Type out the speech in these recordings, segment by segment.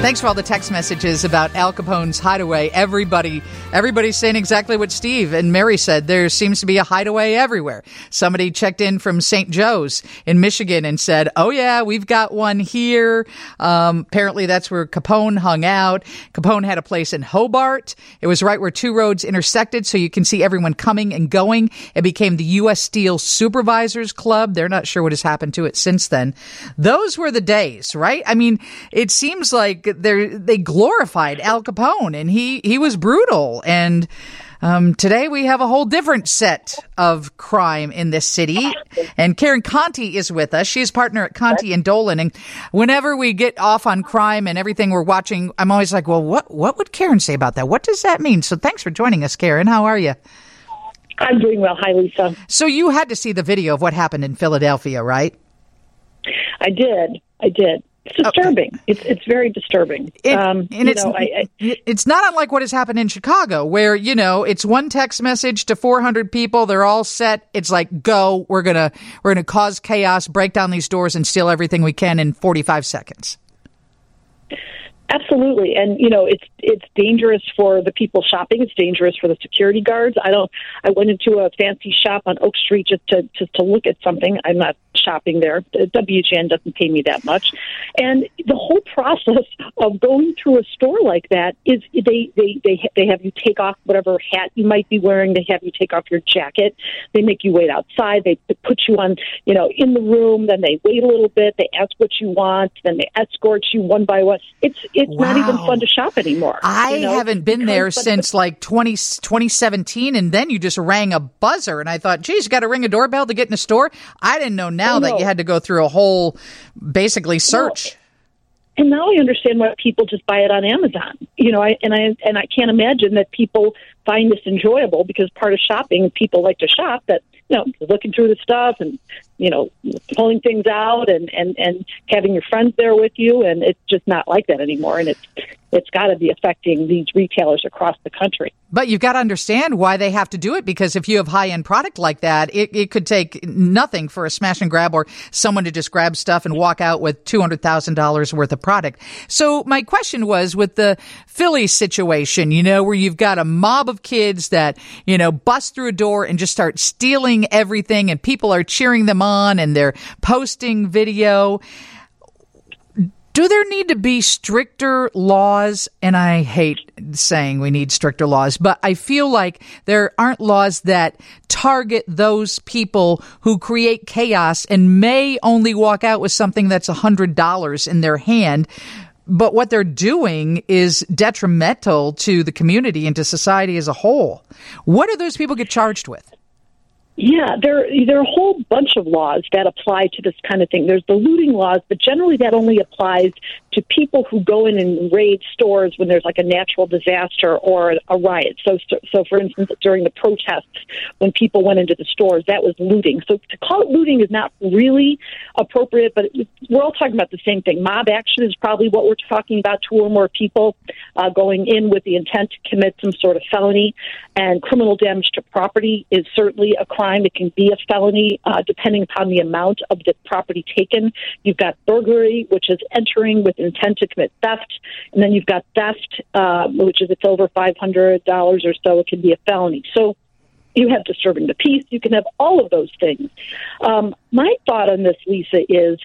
Thanks for all the text messages about Al Capone's hideaway. Everybody, everybody's saying exactly what Steve and Mary said. There seems to be a hideaway everywhere. Somebody checked in from St. Joe's in Michigan and said, "Oh yeah, we've got one here." Um, apparently, that's where Capone hung out. Capone had a place in Hobart. It was right where two roads intersected, so you can see everyone coming and going. It became the U.S. Steel Supervisors Club. They're not sure what has happened to it since then. Those were the days, right? I mean, it seems like they they glorified Al Capone, and he he was brutal. And um, today we have a whole different set of crime in this city. And Karen Conti is with us. She's partner at Conti and Dolan. And whenever we get off on crime and everything we're watching, I'm always like, well, what what would Karen say about that? What does that mean? So thanks for joining us, Karen. How are you? I'm doing well. Hi, Lisa. So you had to see the video of what happened in Philadelphia, right? I did. I did. It's disturbing. Okay. It's it's very disturbing. It, um, and it's know, I, I, it's not unlike what has happened in Chicago, where you know it's one text message to 400 people. They're all set. It's like go. We're gonna we're gonna cause chaos, break down these doors, and steal everything we can in 45 seconds. Absolutely, and you know it's it's dangerous for the people shopping. It's dangerous for the security guards. I don't. I went into a fancy shop on Oak Street just to just to look at something. I'm not shopping there. WGN doesn't pay me that much, and the whole process of going through a store like that is they they they they have you take off whatever hat you might be wearing. They have you take off your jacket. They make you wait outside. They put you on you know in the room. Then they wait a little bit. They ask what you want. Then they escort you one by one. It's it's wow. not even fun to shop anymore. I you know? haven't been there since like 20, 2017, and then you just rang a buzzer, and I thought, geez, you got to ring a doorbell to get in a store. I didn't know now oh, that you had to go through a whole, basically, search. No. And now I understand why people just buy it on Amazon. You know, I and I and I can't imagine that people find this enjoyable because part of shopping, people like to shop. That you know, looking through the stuff and you know, pulling things out and and and having your friends there with you, and it's just not like that anymore. And it's it's got to be affecting these retailers across the country. But you've got to understand why they have to do it because if you have high end product like that, it, it could take nothing for a smash and grab or someone to just grab stuff and walk out with $200,000 worth of product. So my question was with the Philly situation, you know, where you've got a mob of kids that, you know, bust through a door and just start stealing everything and people are cheering them on and they're posting video do there need to be stricter laws? And I hate saying we need stricter laws, but I feel like there aren't laws that target those people who create chaos and may only walk out with something that's a hundred dollars in their hand. But what they're doing is detrimental to the community and to society as a whole. What do those people get charged with? Yeah, there there are a whole bunch of laws that apply to this kind of thing. There's the looting laws, but generally that only applies to people who go in and raid stores when there's like a natural disaster or a riot. So, so for instance, during the protests, when people went into the stores, that was looting. So to call it looting is not really appropriate, but we're all talking about the same thing. Mob action is probably what we're talking about. Two or more people uh, going in with the intent to commit some sort of felony, and criminal damage to property is certainly a crime. It can be a felony uh, depending upon the amount of the property taken. You've got burglary, which is entering with intent to commit theft, and then you've got theft, uh, which is it's over five hundred dollars or so. It can be a felony. So you have disturbing the peace. You can have all of those things. Um, my thought on this, Lisa, is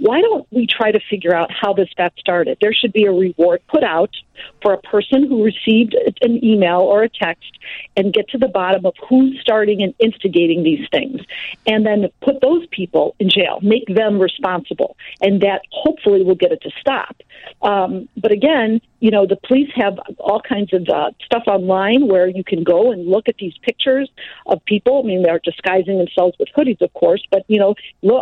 why don't we try to figure out how this got started? There should be a reward put out for a person who received an email or a text and get to the bottom of who's starting and instigating these things. And then put those people in jail, make them responsible. And that hopefully will get it to stop. Um, but again, you know, the police have all kinds of uh, stuff online where you can go and look at these pictures of people. I mean, they're disguising themselves with hoodies, of course, but, you know,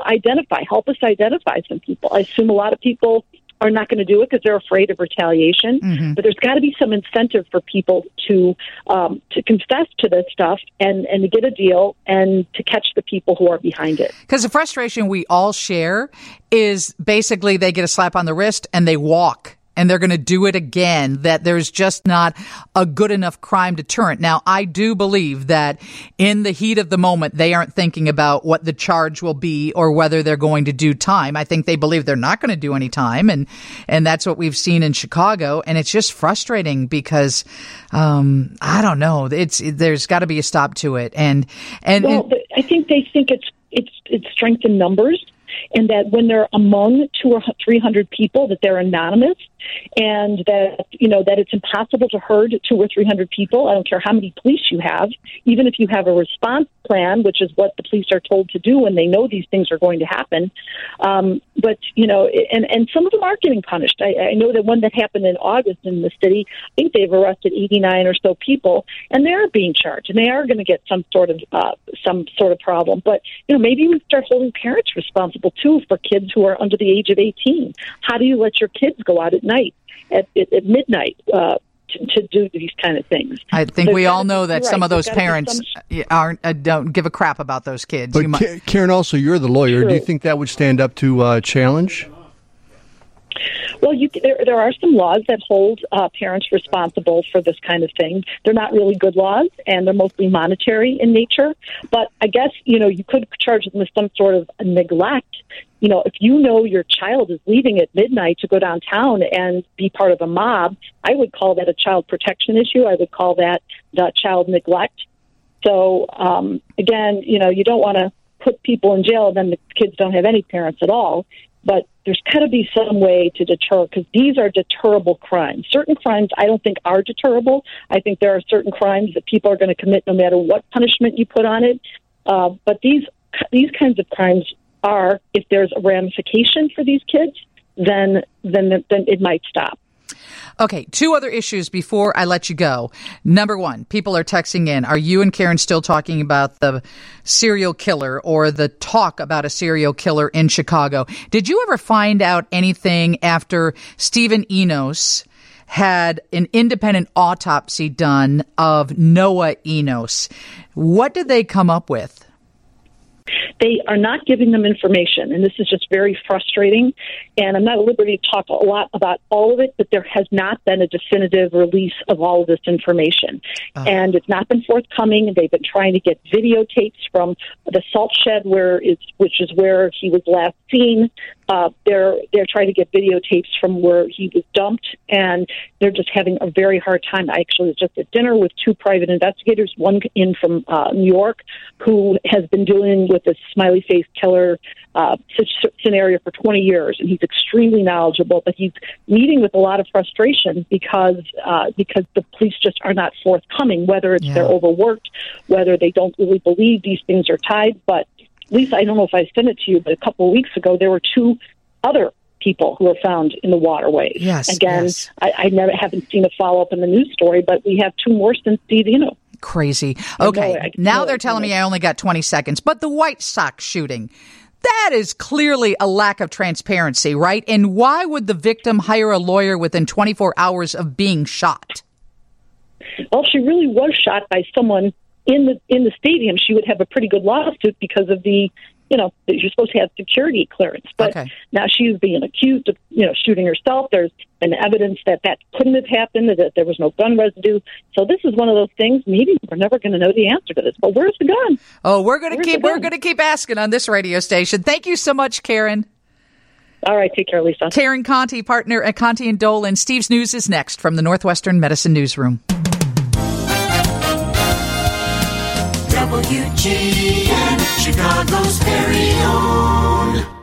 identify, help us identify some people. I assume a lot of people are not going to do it because they're afraid of retaliation. Mm-hmm. But there's got to be some incentive for people to um, to confess to this stuff and and to get a deal and to catch the people who are behind it. Because the frustration we all share is basically they get a slap on the wrist and they walk and they're going to do it again, that there's just not a good enough crime deterrent. Now, I do believe that in the heat of the moment, they aren't thinking about what the charge will be or whether they're going to do time. I think they believe they're not going to do any time. And, and that's what we've seen in Chicago. And it's just frustrating because, um, I don't know. It's, there's got to be a stop to it. And, and, well, and, I think they think it's, it's, it's strength in numbers and that when they're among two or three hundred people, that they're anonymous, and that you know that it's impossible to herd two or three hundred people. I don't care how many police you have, even if you have a response plan, which is what the police are told to do when they know these things are going to happen. Um, but you know, and and some of them are getting punished. I, I know that one that happened in August in the city. I think they've arrested eighty nine or so people, and they are being charged, and they are going to get some sort of uh, some sort of problem. But you know, maybe we start holding parents responsible too for kids who are under the age of eighteen. How do you let your kids go out at night at, at, at midnight? Uh, to, to, do these kind of things. I think we all know that right. some of those parents some... aren't uh, don't give a crap about those kids. But might... Karen, also you're the lawyer. True. Do you think that would stand up to uh, challenge? Well, you, there, there are some laws that hold uh, parents responsible for this kind of thing. They're not really good laws, and they're mostly monetary in nature. But I guess you know you could charge them with some sort of neglect. You know, if you know your child is leaving at midnight to go downtown and be part of a mob, I would call that a child protection issue. I would call that the child neglect. So um, again, you know, you don't want to put people in jail, then the kids don't have any parents at all but there's got to be some way to deter because these are deterrable crimes. Certain crimes I don't think are deterrable. I think there are certain crimes that people are going to commit no matter what punishment you put on it. Uh, but these these kinds of crimes are, if there's a ramification for these kids, then then then it might stop. Okay, two other issues before I let you go. Number one, people are texting in. Are you and Karen still talking about the serial killer or the talk about a serial killer in Chicago? Did you ever find out anything after Stephen Enos? had an independent autopsy done of Noah Enos. What did they come up with? They are not giving them information, and this is just very frustrating. And I'm not at liberty to talk a lot about all of it, but there has not been a definitive release of all of this information. Uh. And it's not been forthcoming. And they've been trying to get videotapes from the salt shed, where is which is where he was last seen. Uh, they're they're trying to get videotapes from where he was dumped, and they're just having a very hard time. I actually was just at dinner with two private investigators, one in from uh, New York, who has been dealing with this smiley face killer uh, scenario for 20 years, and he's extremely knowledgeable. But he's meeting with a lot of frustration because uh, because the police just are not forthcoming. Whether it's yeah. they're overworked, whether they don't really believe these things are tied, but Lisa, I don't know if I sent it to you, but a couple of weeks ago there were two other people who were found in the waterways. Yes. Again, yes. I, I never haven't seen a follow up in the news story, but we have two more since Steve Eno. Crazy. Okay. now they're telling me I only got 20 seconds, but the White Sox shooting. That is clearly a lack of transparency, right? And why would the victim hire a lawyer within 24 hours of being shot? Well, she really was shot by someone in the in the stadium, she would have a pretty good lawsuit because of the you know you're supposed to have security clearance. But okay. now she's being accused of you know shooting herself. There's been evidence that that couldn't have happened, that there was no gun residue. So this is one of those things. Maybe we're never going to know the answer to this. But where's the gun? Oh, we're going to keep we're going to keep asking on this radio station. Thank you so much, Karen. All right, take care, Lisa. Karen Conti, partner at Conti and Dolan. Steve's News is next from the Northwestern Medicine Newsroom. WGN, Chicago's very own.